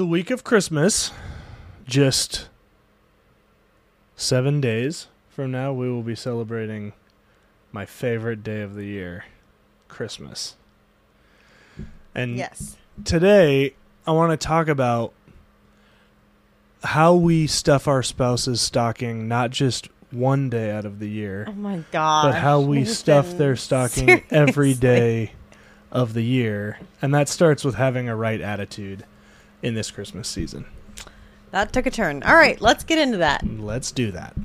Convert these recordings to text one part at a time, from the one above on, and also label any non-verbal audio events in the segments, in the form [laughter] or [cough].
the week of Christmas. Just seven days from now, we will be celebrating my favorite day of the year, Christmas. And Yes. today, I want to talk about how we stuff our spouse's stocking not just one day out of the year, Oh my god. but how we stuff their stocking every day of the year. And that starts with having a right attitude in this Christmas season. That took a turn. All right, let's get into that. Let's do that.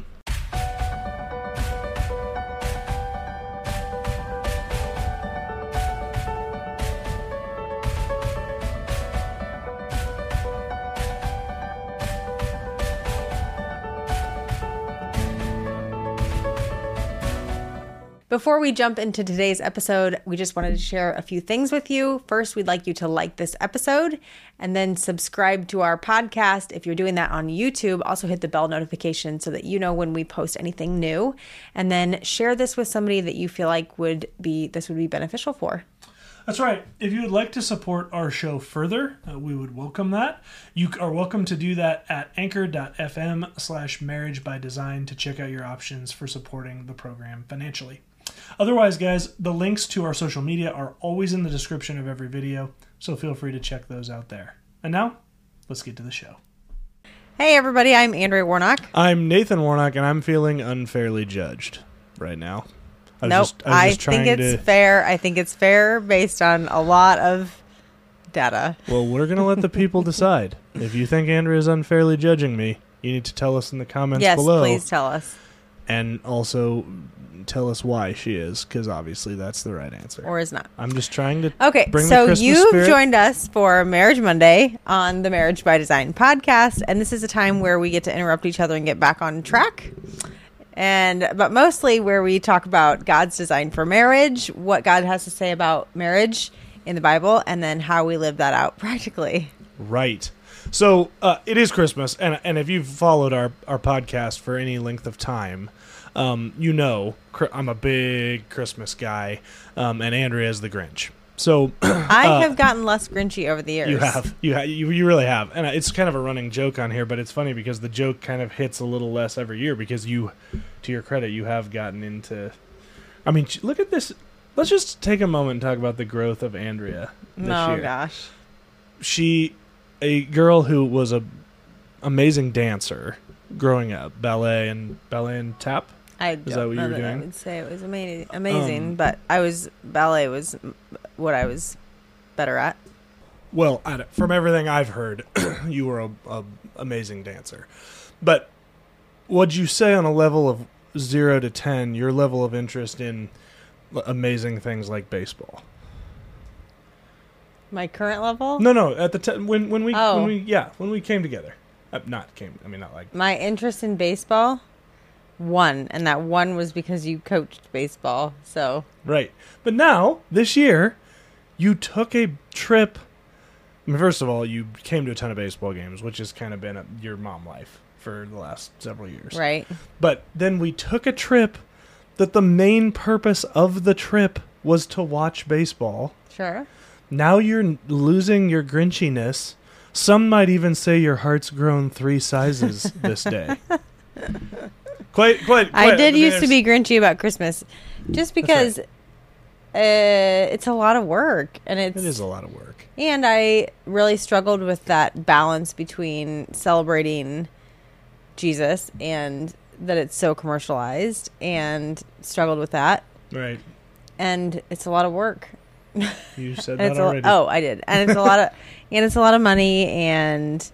Before we jump into today's episode, we just wanted to share a few things with you. First, we'd like you to like this episode and then subscribe to our podcast. If you're doing that on YouTube, also hit the bell notification so that you know when we post anything new. And then share this with somebody that you feel like would be this would be beneficial for. That's right. If you would like to support our show further, uh, we would welcome that. You are welcome to do that at anchor.fm slash marriage by design to check out your options for supporting the program financially. Otherwise, guys, the links to our social media are always in the description of every video, so feel free to check those out there. And now, let's get to the show. Hey everybody, I'm Andrea Warnock. I'm Nathan Warnock, and I'm feeling unfairly judged right now. I was Nope, just- I was I, think it's to- fair. I think it's fair based on a lot of data. Well, we're going to let the people [laughs] decide. If you think Andrea is unfairly judging me, you need to tell us in the comments yes, below. please tell us. And also tell us why she is, because obviously that's the right answer. Or is not. I'm just trying to. Okay, Bring the so you've spirit. joined us for Marriage Monday on the Marriage by Design podcast, and this is a time where we get to interrupt each other and get back on track. And but mostly where we talk about God's design for marriage, what God has to say about marriage in the Bible, and then how we live that out practically. Right. So uh, it is Christmas, and and if you've followed our our podcast for any length of time, um, you know I'm a big Christmas guy, um, and Andrea is the Grinch. So [clears throat] I Uh, have gotten less grinchy over the years. You have, you, ha- you, you really have, and it's kind of a running joke on here, but it's funny because the joke kind of hits a little less every year because you, to your credit, you have gotten into. I mean, look at this. Let's just take a moment and talk about the growth of Andrea this Oh year. gosh. She, a girl who was a amazing dancer growing up, ballet and ballet and tap. I that don't what you know were that I would say it was amazing, amazing, Um, but I was ballet was what I was better at. Well, from everything I've heard, [clears throat] you were a, a amazing dancer. But what'd you say on a level of zero to ten? Your level of interest in amazing things like baseball? My current level, No, no. At the t- when when we Oh. when we yeah when we came together, uh, not came. I mean, not like my interest in baseball, one, and that one was because you coached baseball. So right. But now this year, you took a trip. I mean, first of all, you came to a ton of baseball games, which has kind of been a, your mom life for the last several years. right, But then we took a trip that the main purpose of the trip was to watch baseball. sure. Now you're losing your grinchiness. Some might even say your heart's grown three sizes this day. [laughs] Quite, quite, I did used to be grinchy about Christmas, just because uh, it's a lot of work, and it's It is a lot of work. And I really struggled with that balance between celebrating Jesus and that it's so commercialized and struggled with that. Right. And it's a lot of work. You said [laughs] that it's a, already. oh, I did. And it's a lot of [laughs] and it's a lot of money and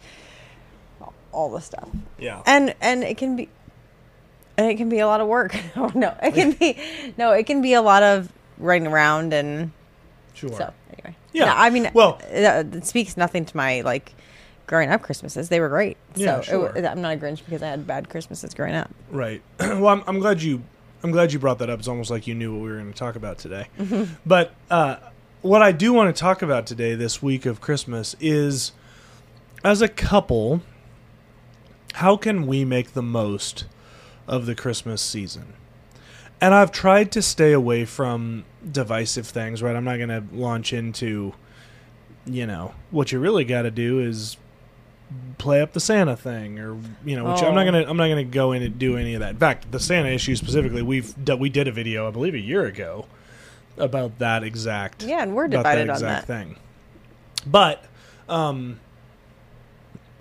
all the stuff. Yeah. And and it can be and it can be a lot of work. [laughs] oh no. It can be no, it can be a lot of running around and Sure. so anyway. Yeah. No, I mean, Well- well, it speaks nothing to my like growing up Christmases. They were great. Yeah, so it, sure. I'm not a Grinch because I had bad Christmases growing up. Right. [clears throat] well, I'm, I'm glad you. I'm glad you brought that up. It's almost like you knew what we were going to talk about today. Mm-hmm. [laughs] But uh, what I do want to talk about today, this week of Christmas, is as a couple, how can we make the most of the Christmas season? And I've tried to stay away from divisive things, right? I'm not going to launch into, you know, what you really got to do is play up the Santa thing, or you know, which I'm not Oh. gonna I'm not gonna go in and do any of that. In fact, the Santa issue specifically, we've we did a video, I believe, a year ago about that exact Yeah, and we're divided on exact that. thing. But um,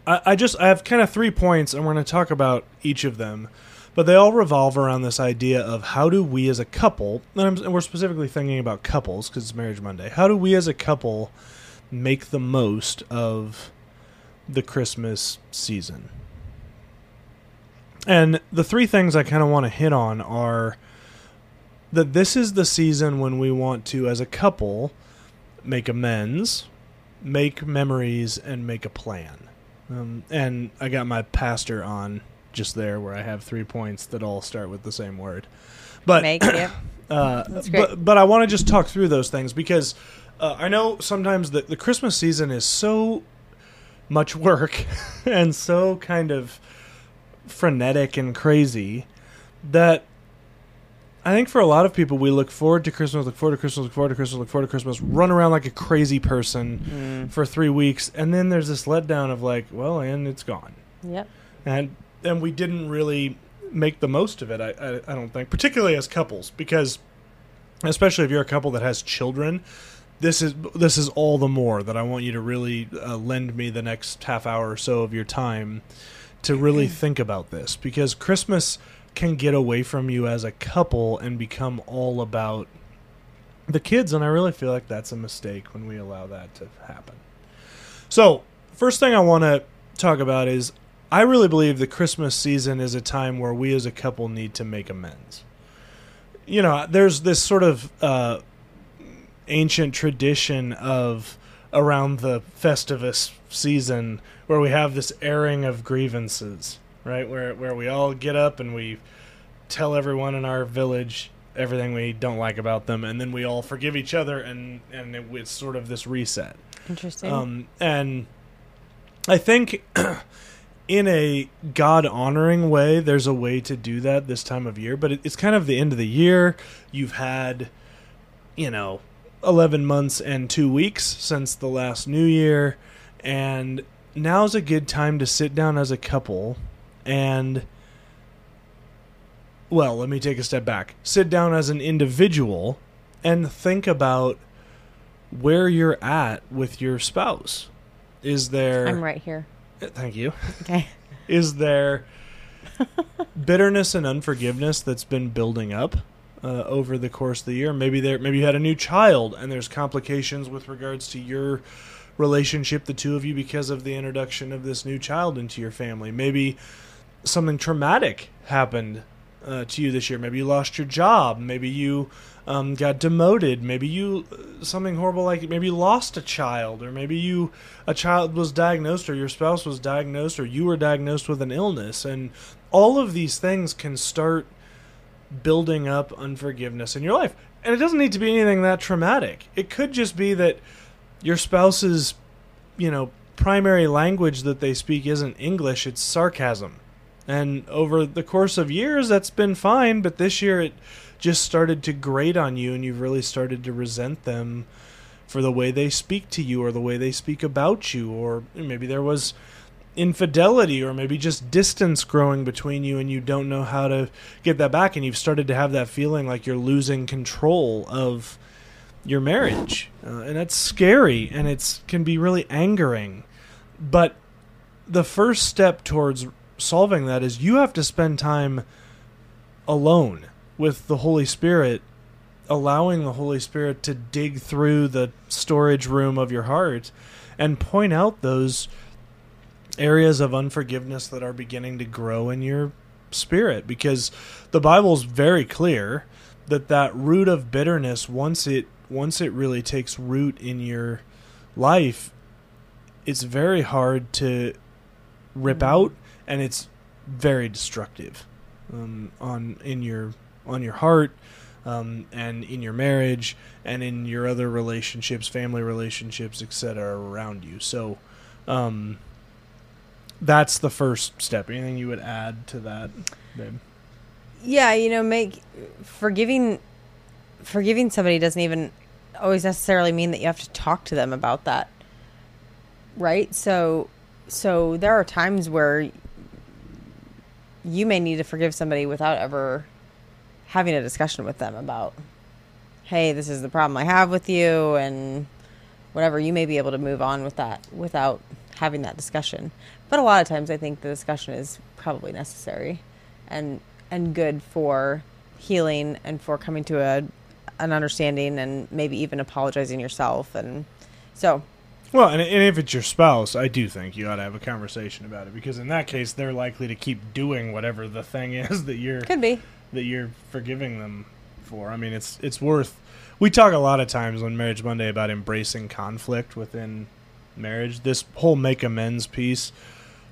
I, I just I have kind of three points, and we're going to talk about each of them. But they all revolve around this idea of how do we as a couple, and, and we're specifically thinking about couples because it's Marriage Monday. How do we as a couple make the most of the Christmas season? And the three things I kind of want to hit on are that this is the season when we want to, as a couple, make amends, make memories, and make a plan. Um, and I got my pastor on just there, where I have three points that all start with the same word. But [clears throat] uh, but but I want to just talk through those things because uh, I know sometimes the the Christmas season is so much work [laughs] and so kind of frenetic and crazy that I think for a lot of people we look forward to Christmas, look forward to Christmas, look forward to Christmas, look forward to Christmas, run around like a crazy person Mm. for three weeks, and then there's this letdown of like, well, and it's gone Yep. and and we didn't really make the most of it. I, I I don't think, particularly as couples, because especially if you're a couple that has children, this is this is all the more that I want you to really uh, lend me the next half hour or so of your time to really [clears throat] think about this because Christmas can get away from you as a couple and become all about the kids and I really feel like that's a mistake when we allow that to happen. So, first thing I want to talk about is I really believe the Christmas season is a time where we as a couple need to make amends. You know, there's this sort of uh, ancient tradition of around the Festivus season where we have this airing of grievances, right? Where where we all get up and we tell everyone in our village everything we don't like about them, and then we all forgive each other, and and it, it's sort of this reset. Interesting. Um, and I think [clears throat] in a God honoring way, there's a way to do that this time of year, but it, it's kind of the end of the year. You've had, you know, 11 months and two weeks since the last New Year, and now's a good time to sit down as a couple and. Well, let me take a step back. Sit down as an individual and think about where you're at with your spouse. Is there I'm right here. Thank you. Okay. [laughs] Is there bitterness and unforgiveness that's been building up uh, over the course of the year? Maybe there maybe you had a new child and there's complications with regards to your relationship the two of you because of the introduction of this new child into your family. Maybe something traumatic happened uh, to you this year. Maybe you lost your job. Maybe you um, got demoted. Maybe you uh, something horrible like maybe you lost a child, or maybe you a child was diagnosed, or your spouse was diagnosed, or you were diagnosed with an illness, and all of these things can start building up unforgiveness in your life. And it doesn't need to be anything that traumatic. It could just be that your spouse's, you know, primary language that they speak isn't English, it's sarcasm. And over the course of years, that's been fine, but this year it just started to grate on you, and you've really started to resent them for the way they speak to you or the way they speak about you, or maybe there was infidelity or maybe just distance growing between you and you don't know how to get that back and you've started to have that feeling like you're losing control of your marriage. Uh, and that's scary and it's can be really angering. But the first step towards solving that is you have to spend time alone with the holy spirit allowing the holy spirit to dig through the storage room of your heart and point out those areas of unforgiveness that are beginning to grow in your spirit. Because the bible's very clear that that root of bitterness once it once it really takes root in your life it's very hard to rip out and it's very destructive um, on in your on your heart um, and in your marriage and in your other relationships family relationships etc around you so um, that's the first step. Anything you would add to that, babe? Yeah, you know, make forgiving forgiving somebody doesn't even always necessarily mean that you have to talk to them about that. Right? So so there are times where you may need to forgive somebody without ever having a discussion with them about hey this is the problem i have with you and whatever you may be able to move on with that without having that discussion. But a lot of times i think the discussion is probably necessary and and good for healing and for coming to a an understanding and maybe even apologizing yourself. And so Well, and, and if it's your spouse, I do think you ought to have a conversation about it because in that case, they're likely to keep doing whatever the thing [laughs] is that you're could be that you're forgiving them for. I mean, it's it's worth. We talk a lot of times on Marriage Monday about embracing conflict within marriage. This whole make amends piece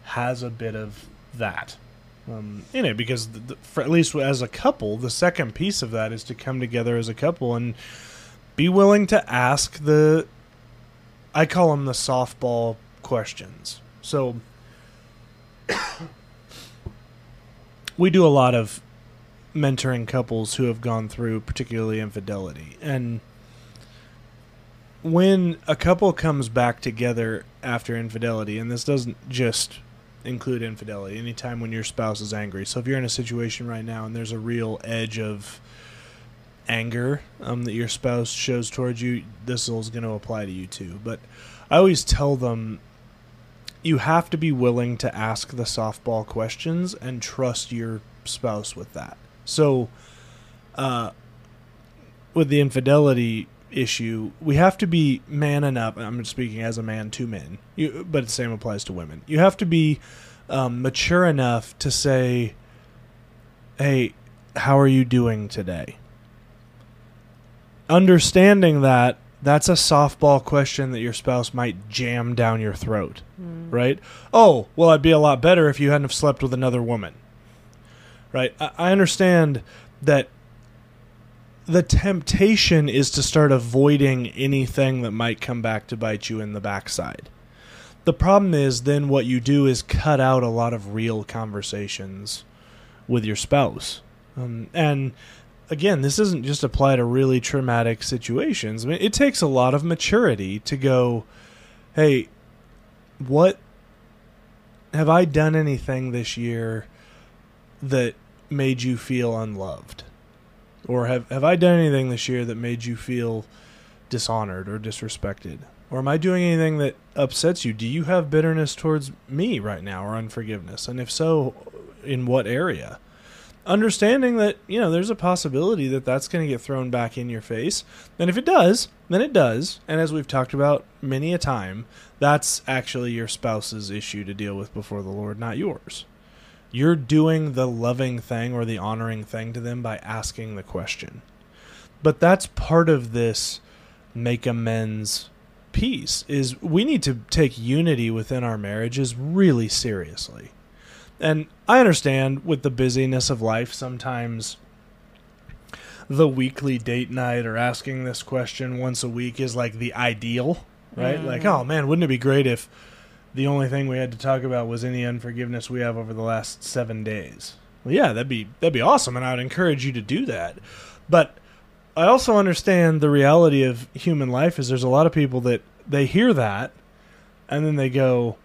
has a bit of that um, in it because, the, the, for at least as a couple, the second piece of that is to come together as a couple and be willing to ask the. I call them the softball questions. So [coughs] we do a lot of mentoring couples who have gone through particularly infidelity. And when a couple comes back together after infidelity and this doesn't just include infidelity anytime when your spouse is angry. So if you're in a situation right now and there's a real edge of anger um, that your spouse shows towards you this is going to apply to you too. But i always tell them you have to be willing to ask the softball questions and trust your spouse with that so, uh, with the infidelity issue, we have to be man enough. I'm speaking as a man to men, you, but the same applies to women. You have to be um, mature enough to say, "Hey, how are you doing today?" Understanding that that's a softball question that your spouse might jam down your throat, mm. right? Oh, well, I'd be a lot better if you hadn't have slept with another woman right? I, understand that the temptation is to start avoiding anything that might come back to bite you in the backside. The problem is then what you do is cut out a lot of real conversations with your spouse. Um, and again, this doesn't just apply to really traumatic situations. I mean, it takes a lot of maturity to go, hey, what have I done anything this year that made you feel unloved? Or have, have I done anything this year that made you feel dishonored or disrespected? Or am I doing anything that upsets you? Do you have bitterness towards me right now or unforgiveness? And if so, in what area? Understanding that, you know, there's a possibility that that's going to get thrown back in your face. And if it does, then it does. And as we've talked about many a time, that's actually your spouse's issue to deal with before the Lord, not yours. You're doing the loving thing or the honoring thing to them by asking the question. But that's part of this make amends piece is we need to take unity within our marriages really seriously. And I understand with the busyness of life sometimes the weekly date night or asking this question once a week is like the ideal, right? Mm. Like, oh man, wouldn't it be great if the only thing we had to talk about was any unforgiveness we have over the last seven days. Well, yeah, that'd be that'd be awesome, and I would encourage you to do that. But I also understand the reality of human life is there's a lot of people that they hear that, and then they go,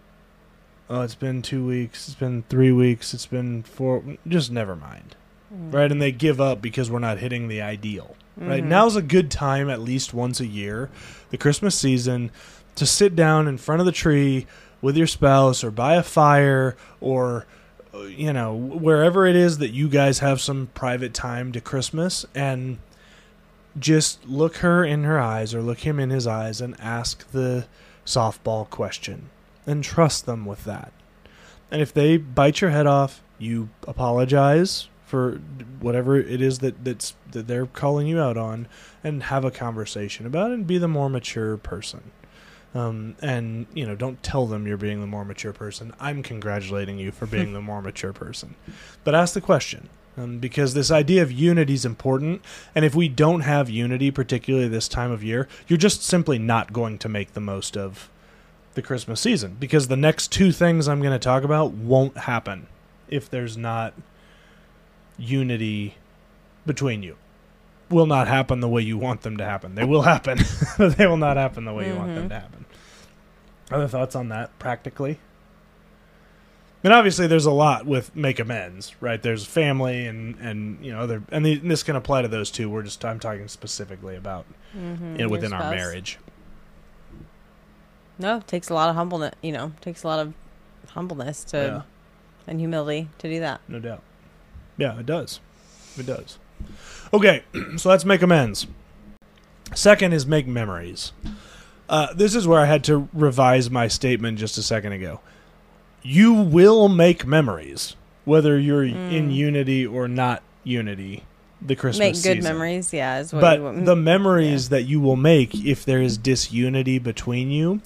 "Oh, it's been two weeks, it's been three weeks, it's been four. Just never mind." Mm-hmm. Right, and they give up because we're not hitting the ideal. Mm-hmm. Right now's a good time, at least once a year, the Christmas season, to sit down in front of the tree with your spouse or by a fire or you know wherever it is that you guys have some private time to Christmas and just look her in her eyes or look him in his eyes and ask the softball question and trust them with that. And if they bite your head off, you apologize for whatever it is that that's that they're calling you out on and have a conversation about it and be the more mature person. Um, and you know, don't tell them you're being the more mature person. I'm congratulating you for being [laughs] the more mature person. But ask the question. Um, because this idea of unity is important, and if we don't have unity, particularly this time of year, you're just simply not going to make the most of the Christmas season. Because the next two things I'm going to talk about won't happen if there's not unity between you will not happen the way you want them to happen. They will happen. [laughs] they will not happen the way mm-hmm. you want them mm-hmm. to happen. Other thoughts on that practically? And obviously, there's a lot with make amends, right? There's family and and you know other, and the, this can apply to those two. We're just I'm talking specifically about Mm-hmm. you know, within our marriage. No, it takes a lot of humbleness. You know, takes a lot of humbleness to Yeah. and humility to do that. No doubt. Yeah, it does. It does. Okay, [clears throat] so let's make amends. Second is make memories. Uh, this is where I had to revise my statement just a second ago. You will make memories, whether you're in unity or not unity. The Christmas Make good season. memories. Yeah, is what. but you, the memories that you will make if there is disunity between you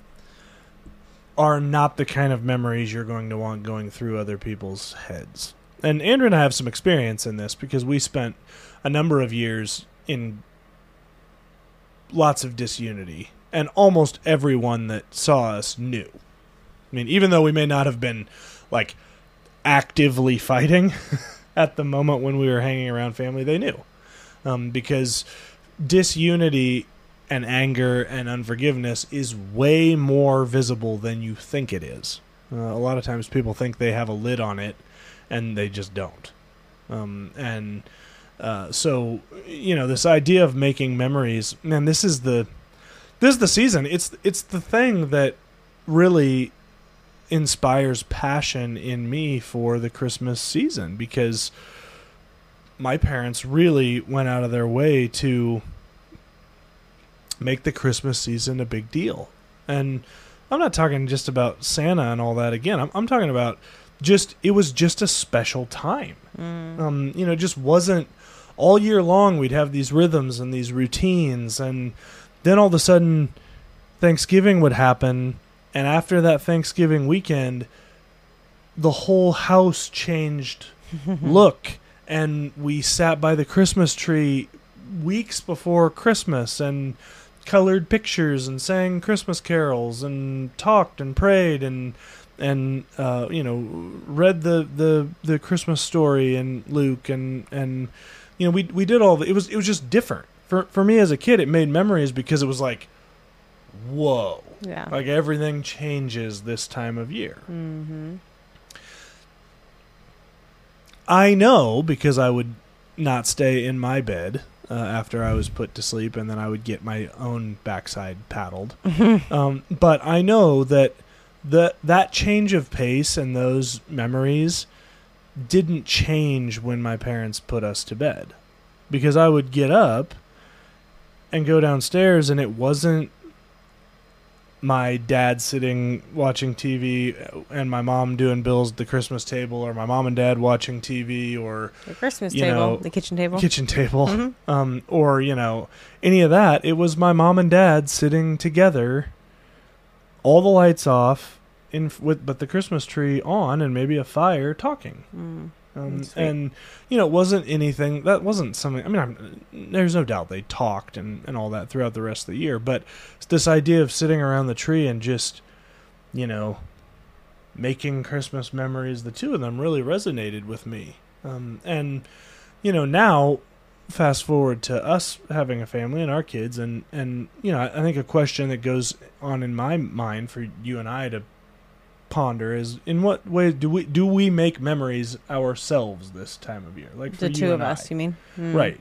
are not the kind of memories you're going to want going through other people's heads. And Andrea and I have some experience in this because we spent a number of years in lots of disunity, and almost everyone that saw us knew. I mean, even though we may not have been like actively fighting [laughs] at the moment when we were hanging around family, they knew um, because disunity and anger and unforgiveness is way more visible than you think it is. Uh, a lot of times people think they have a lid on it, and they just don't. Um, and uh, so, you know, this idea of making memories, man, this is the this is the season. It's it's the thing that really inspires passion in me for the Christmas season because my parents really went out of their way to make the Christmas season a big deal. And I'm not talking just about Santa and all that again. I'm, I'm talking about just it was just a special time. Um, you know, it just wasn't all year long. We'd have these rhythms and these routines, and then all of a sudden, Thanksgiving would happen, and after that Thanksgiving weekend, the whole house changed [laughs] look, and we sat by the Christmas tree weeks before Christmas and colored pictures and sang Christmas carols and talked and prayed and and uh, you know read the, the the Christmas story and Luke and and you know we we did all the, it was it was just different for for me as a kid it made memories because it was like whoa yeah. like everything changes this time of year mm-hmm. I know because I would not stay in my bed uh, after I was put to sleep, and then I would get my own backside paddled. [laughs] um, but I know that the that change of pace and those memories didn't change when my parents put us to bed, because I would get up and go downstairs, and it wasn't my dad sitting watching TV and my mom doing bills at the Christmas table, or my mom and dad watching TV, or The Christmas table, know, the kitchen table. kitchen table, Mhm. um, or you know any of that. It was my mom and dad sitting together, all the lights off, in with but the Christmas tree on, and maybe a fire, talking. Mm. Um, and you know, it wasn't anything that wasn't something. I mean, I'm, there's no doubt they talked and and all that throughout the rest of the year, but this idea of sitting around the tree and just, you know, making Christmas memories. The two of them really resonated with me. Um, and you know, now fast forward to us having a family and our kids, and and you know, I, I think a question that goes on in my mind for you and I to ponder is in what way do we do we make memories ourselves this time of year like for The two of I? us, you mean? Mm. right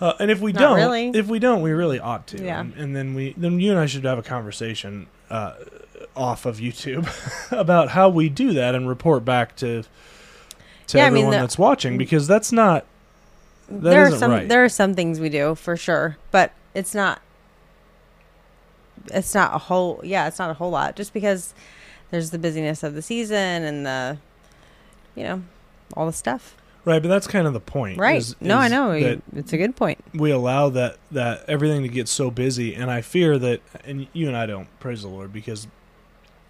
uh, and if we Not don't really. if we don't we really ought to Yeah. and, and then we then you and I should have a conversation uh, off of YouTube [laughs] about how we do that and report back to to Yeah, I mean, everyone the- that's watching because that's not that there are some right. there are some things we do for sure, but it's not it's not a whole yeah, it's not a whole lot just because there's the busyness of the season and the you know, all the stuff. right but that's kind of the point Right. is- no, I know. It's a good point. we allow that that everything to get so busy and i fear that and you and i don't praise the lord because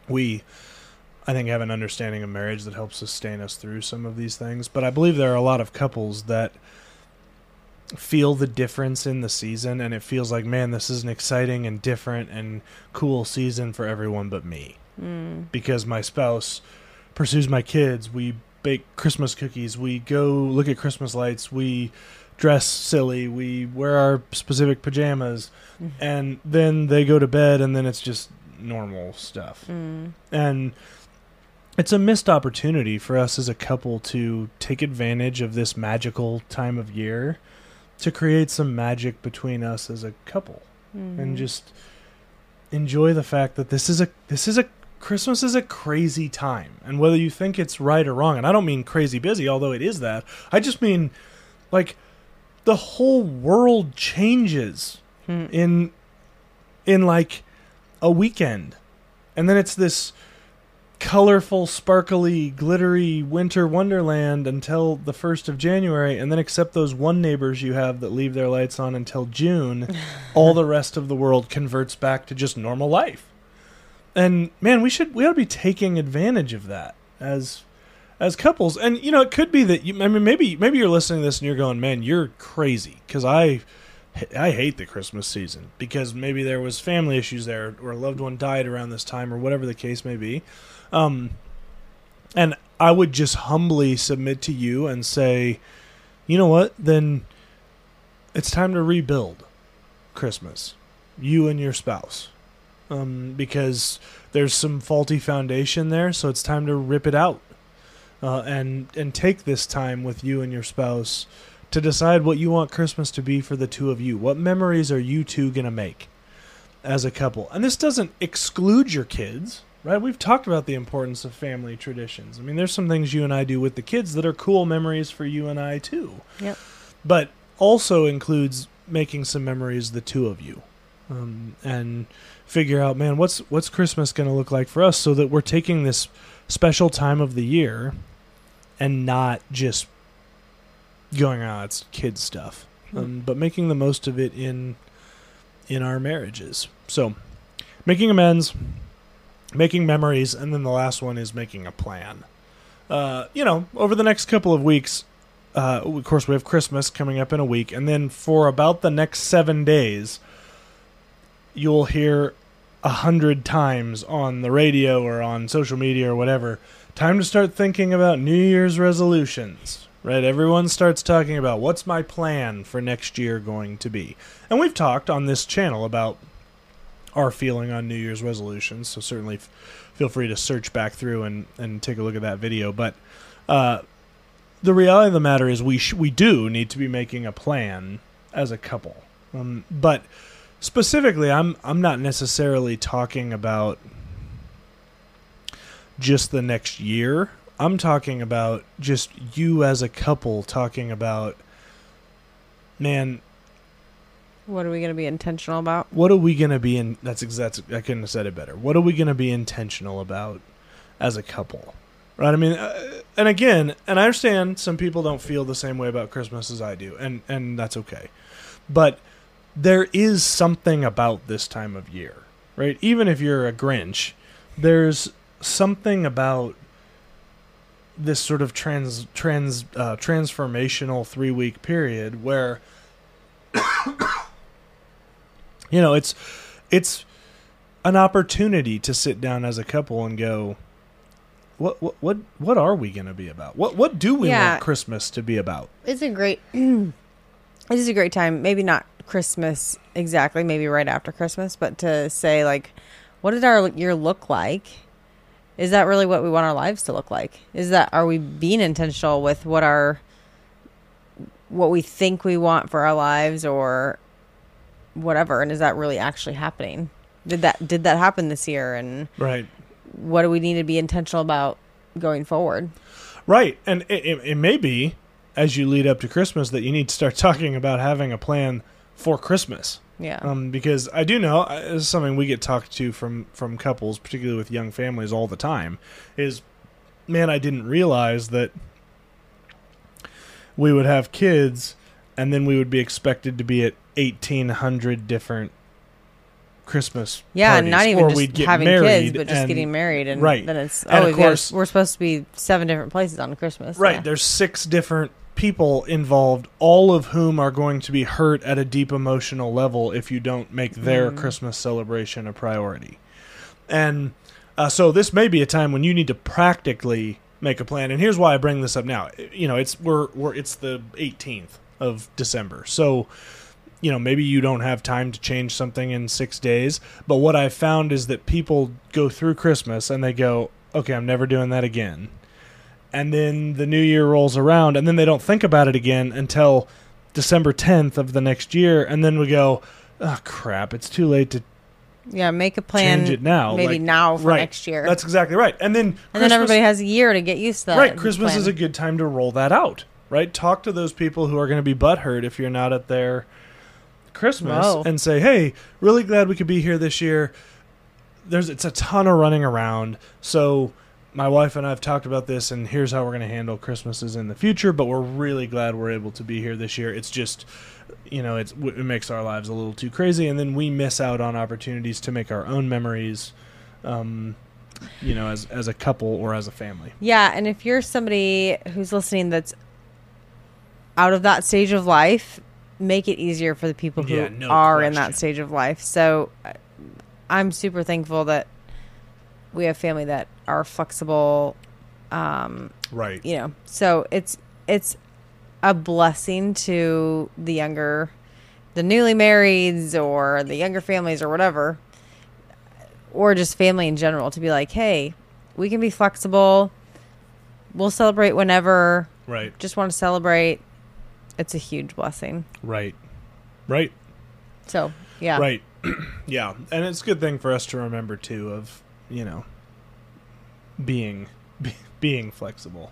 we i think have an understanding of marriage that helps sustain us through some of these things but i believe there are a lot of couples that feel the difference in the season and it feels like man this is an exciting and different and cool season for everyone but me Mm. because my spouse pursues my kids. We bake Christmas cookies. We go look at Christmas lights. We dress silly. We wear our specific pajamas. Mhm. And then they go to bed, and then it's just normal stuff. Mm. And it's a missed opportunity for us as a couple to take advantage of this magical time of year to create some magic between us as a couple Mm-hmm. and just enjoy the fact that this is a this is a Christmas is a crazy time. And whether you think it's right or wrong, and I don't mean crazy busy, although it is that. I just mean like the whole world changes Hmm. in in like a weekend. And then it's this colorful, sparkly, glittery winter wonderland until the 1st of January, and then except those one neighbors you have that leave their lights on until June, [laughs] all the rest of the world converts back to just normal life. And man, we should we ought to be taking advantage of that as as couples. And you know, it could be that you I mean maybe maybe you're listening to this and you're going, "Man, you're crazy" cuz I I hate the Christmas season because maybe there was family issues there or a loved one died around this time or whatever the case may be. Um, and I would just humbly submit to you and say, you know what? Then it's time to rebuild Christmas, you and your spouse, um, because there's some faulty foundation there. So it's time to rip it out uh, and and take this time with you and your spouse to decide what you want Christmas to be for the two of you. What memories are you two gonna make as a couple? And this doesn't exclude your kids right? We've talked about the importance of family traditions. I mean, there's some things you and I do with the kids that are cool memories for you and I too. Yep. But also includes making some memories the two of you, um, and figure out, man, what's what's Christmas going to look like for us, so that we're taking this special time of the year, and not just going, ah, it's kid stuff, um, but making the most of it in in our marriages. So, making amends making memories, and then the last one is making a plan. Uh, you know, over the next couple of weeks, uh, of course, we have Christmas coming up in a week, and then for about the next seven days, you'll hear a hundred times on the radio or on social media or whatever. Time to start thinking about New Year's resolutions. Right? Everyone starts talking about what's my plan for next year going to be. And we've talked on this channel about our feeling on New Year's resolutions. So certainly f- feel free to search back through and, and take a look at that video. But uh, the reality of the matter is we sh- we do need to be making a plan as a couple. Um, but specifically, I'm I'm not necessarily talking about just the next year. I'm talking about just you as a couple talking about man What are we going to be intentional about? what are we going to be in that's exactly i couldn't have said it better what are we going to be intentional about as a couple right i mean uh, and again and i understand some people don't feel the same way about christmas as i do and and that's okay but there is something about this time of year right even if you're a grinch there's something about this sort of trans trans uh, transformational three week period where [coughs] you know it's it's an opportunity to sit down as a couple and go what what what, what are we going to be about what what do we Yeah. want christmas to be about It's a great. [clears throat] this is a great time. Maybe not Christmas exactly. Maybe right after Christmas, but to say like, what did our year look like? Is that really what we want our lives to look like? Is that are we being intentional with what our what we think we want for our lives or whatever? And is that really actually happening? Did that did that happen this year? And right what do we need to be intentional about going forward? right and it, it, it may be as you lead up to christmas that you need to start [laughs] talking about having a plan for christmas Yeah. um, because I do know uh, this is something we get talked to from from couples, particularly with young families, all the time. Is man, I didn't realize that we would have kids, and then we would be expected to be at eighteen hundred different Christmas. Yeah, parties, not even just having kids, but just and- getting married, and right. then it's And oh, of we've got- course- we're supposed to be seven different places on Christmas. Right. Yeah. There's six different people involved, all of whom are going to be hurt at a deep emotional level if you don't make their Christmas celebration a priority. And uh, so this may be a time when you need to practically make a plan. And here's why I bring this up now. You know, it's we're, we're it's the 18th of December. So you know, maybe you don't have time to change something in six days. But what I've found is that people go through Christmas and they go, okay, I'm never doing that again. And then the new year rolls around, and then they don't think about it again until December 10th of the next year, and then we go, oh crap, it's too late to Yeah, make a plan. change it now. Maybe Like, now for right. next year. That's exactly right. And then and Christmas- then everybody has a year to get used to that. right. Christmas plan. is a good time to roll that out. Right. Talk to those people who are going to be butthurt if you're not at their Christmas Whoa. and say, "Hey, really glad we could be here this year." There's it's a ton of running around, so my wife and I have talked about this, and here's how we're going to handle Christmases in the future. But we're really glad we're able to be here this year. It's just, you know, it's it makes our lives a little too crazy, and then we miss out on opportunities to make our own memories. Um, you know, as as a couple or as a family. Yeah, and if you're somebody who's listening that's out of that stage of life, make it easier for the people who Yeah, no are in that stage of life. So uh, I'm super thankful that we have family that are flexible um Right. you know so it's it's a blessing to the younger the newly marrieds or the younger families or whatever or just family in general to be like hey we can be flexible we'll celebrate whenever Right. just want to celebrate it's a huge blessing Right. Right. so yeah Right. [clears throat] yeah. And it's a good thing for us to remember too of, you know, being [laughs] be, being flexible.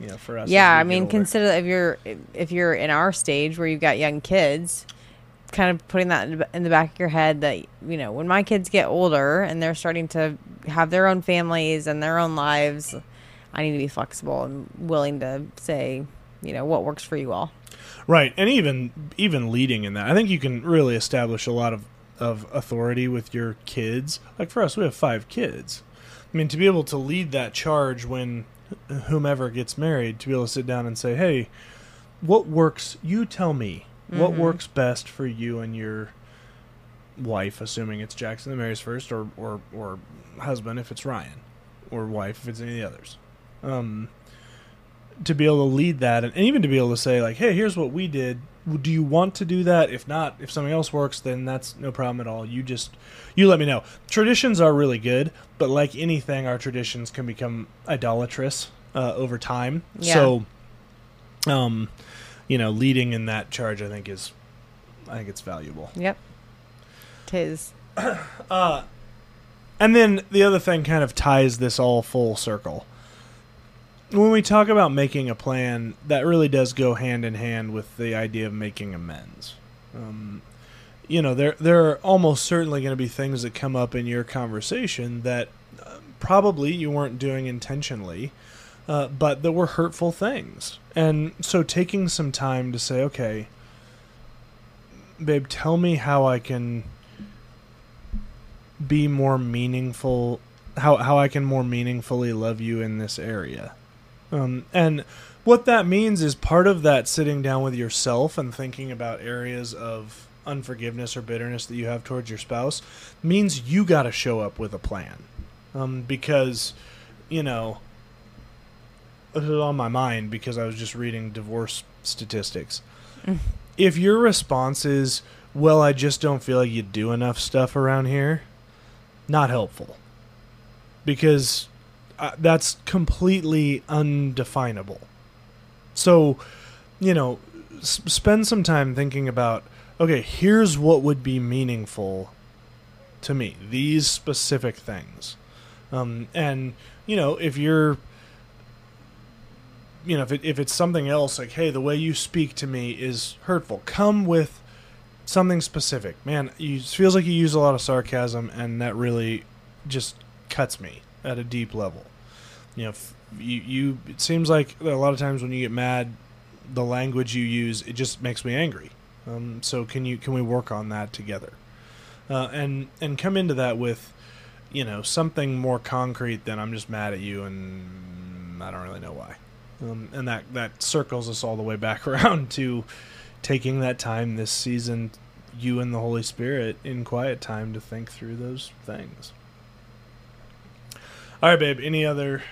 You know, for us. yeah i mean older. consider if you're if you're in our stage where you've got young kids kind of putting that in the- back of your head that you know when my kids get older and they're starting to have their own families and their own lives i need to be flexible and willing to say you know what works for you all Right. And even even leading in that. I think you can really establish a lot of of authority with your kids. Like for us, we have 5 kids. I mean, to be able to lead that charge when whomever gets married, to be able to sit down and say, "Hey, what works? You tell me. What Mhm. works best for you and your wife, assuming it's Jackson that marries first, or or or husband if it's Ryan, or wife if it's any of the others." Um, to be able to lead that, and, and even to be able to say, like, "Hey, here's what we did. Do you want to do that? If not, if something else works, then that's no problem at all. You just you let me know." Traditions are really good, but like anything, our traditions can become idolatrous uh, over time. Yeah. So, um, you know, leading in that charge, I think is, I think it's valuable. yep tis [coughs] Uh, and then the other thing kind of ties this all full circle. When we talk about making a plan, that really does go hand in hand with the idea of making amends. Um, you know, there there are almost certainly going to be things that come up in your conversation that uh, probably you weren't doing intentionally, uh, but that were hurtful things. And so taking some time to say, okay, babe, tell me how I can be more meaningful how how I can more meaningfully love you in this area. Um, and what that means is part of that sitting down with yourself and thinking about areas of unforgiveness or bitterness that you have towards your spouse means you got to show up with a plan. Um, because, you know, was on my mind because I was just reading divorce statistics. [laughs] if your response is, well, I just don't feel like you do enough stuff around here, not helpful. Because uh, that's completely undefinable. So, you know, s- spend some time thinking about okay, here's what would be meaningful to me, these specific things. Um, and, you know, if you're you know, if it, if it's something else, like, hey, the way you speak to me is hurtful. Come with something specific, man. You it feels like you use a lot of sarcasm, and that really just cuts me at a deep level. You know, you you. It seems like a lot of times when you get mad, the language you use it just makes me angry. Um, so can you can we work on that together, uh, and and come into that with, you know, something more concrete than I'm just mad at you and I don't really know why. Um, and that that circles us all the way back [laughs] around to taking that time this season, you and the Holy Spirit in quiet time to think through those things. All right, babe. Any other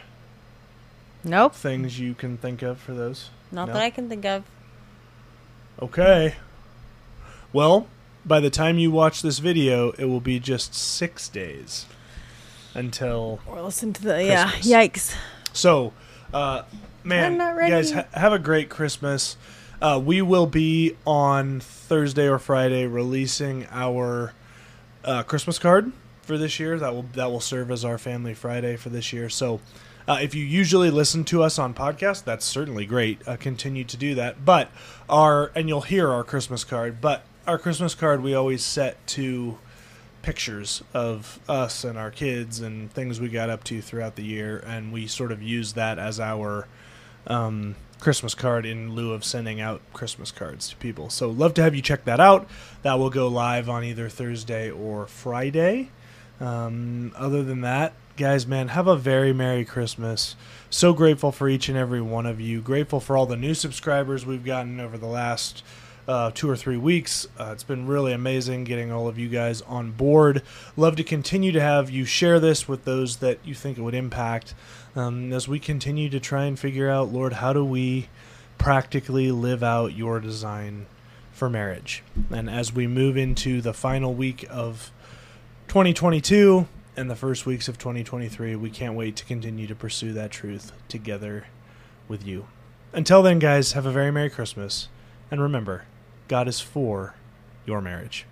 nope things you can think of for those? not No? that i can think of Okay. Well, by the time you watch this video, it will be just six days until Or listen to the yeah. Yikes. So, uh, man, I'm not you guys ha- have a great Christmas. Uh, we will be on Thursday or Friday releasing our uh, Christmas card for this year. That will that will serve as our Family Friday for this year. So, uh, if you usually listen to us on podcast, that's certainly great. Uh, continue to do that. But our and you'll hear our Christmas card. But our Christmas card we always set to pictures of us and our kids and things we got up to throughout the year, and we sort of use that as our um, Christmas card in lieu of sending out Christmas cards to people. So, love to have you check that out. That will go live on either Thursday or Friday. Um, other than that, guys, man, have a very Merry Christmas. So grateful for each and every one of you. Grateful for all the new subscribers we've gotten over the last uh, two or three weeks. Uh, it's been really amazing getting all of you guys on board. Love to continue to have you share this with those that you think it would impact um, as we continue to try and figure out, Lord, how do we practically live out your design for marriage? And as we move into the final week of 2022 and the first weeks of 2023, we can't wait to continue to pursue that truth together with you. Until then, guys, have a very Merry Christmas. And remember, God is for your marriage.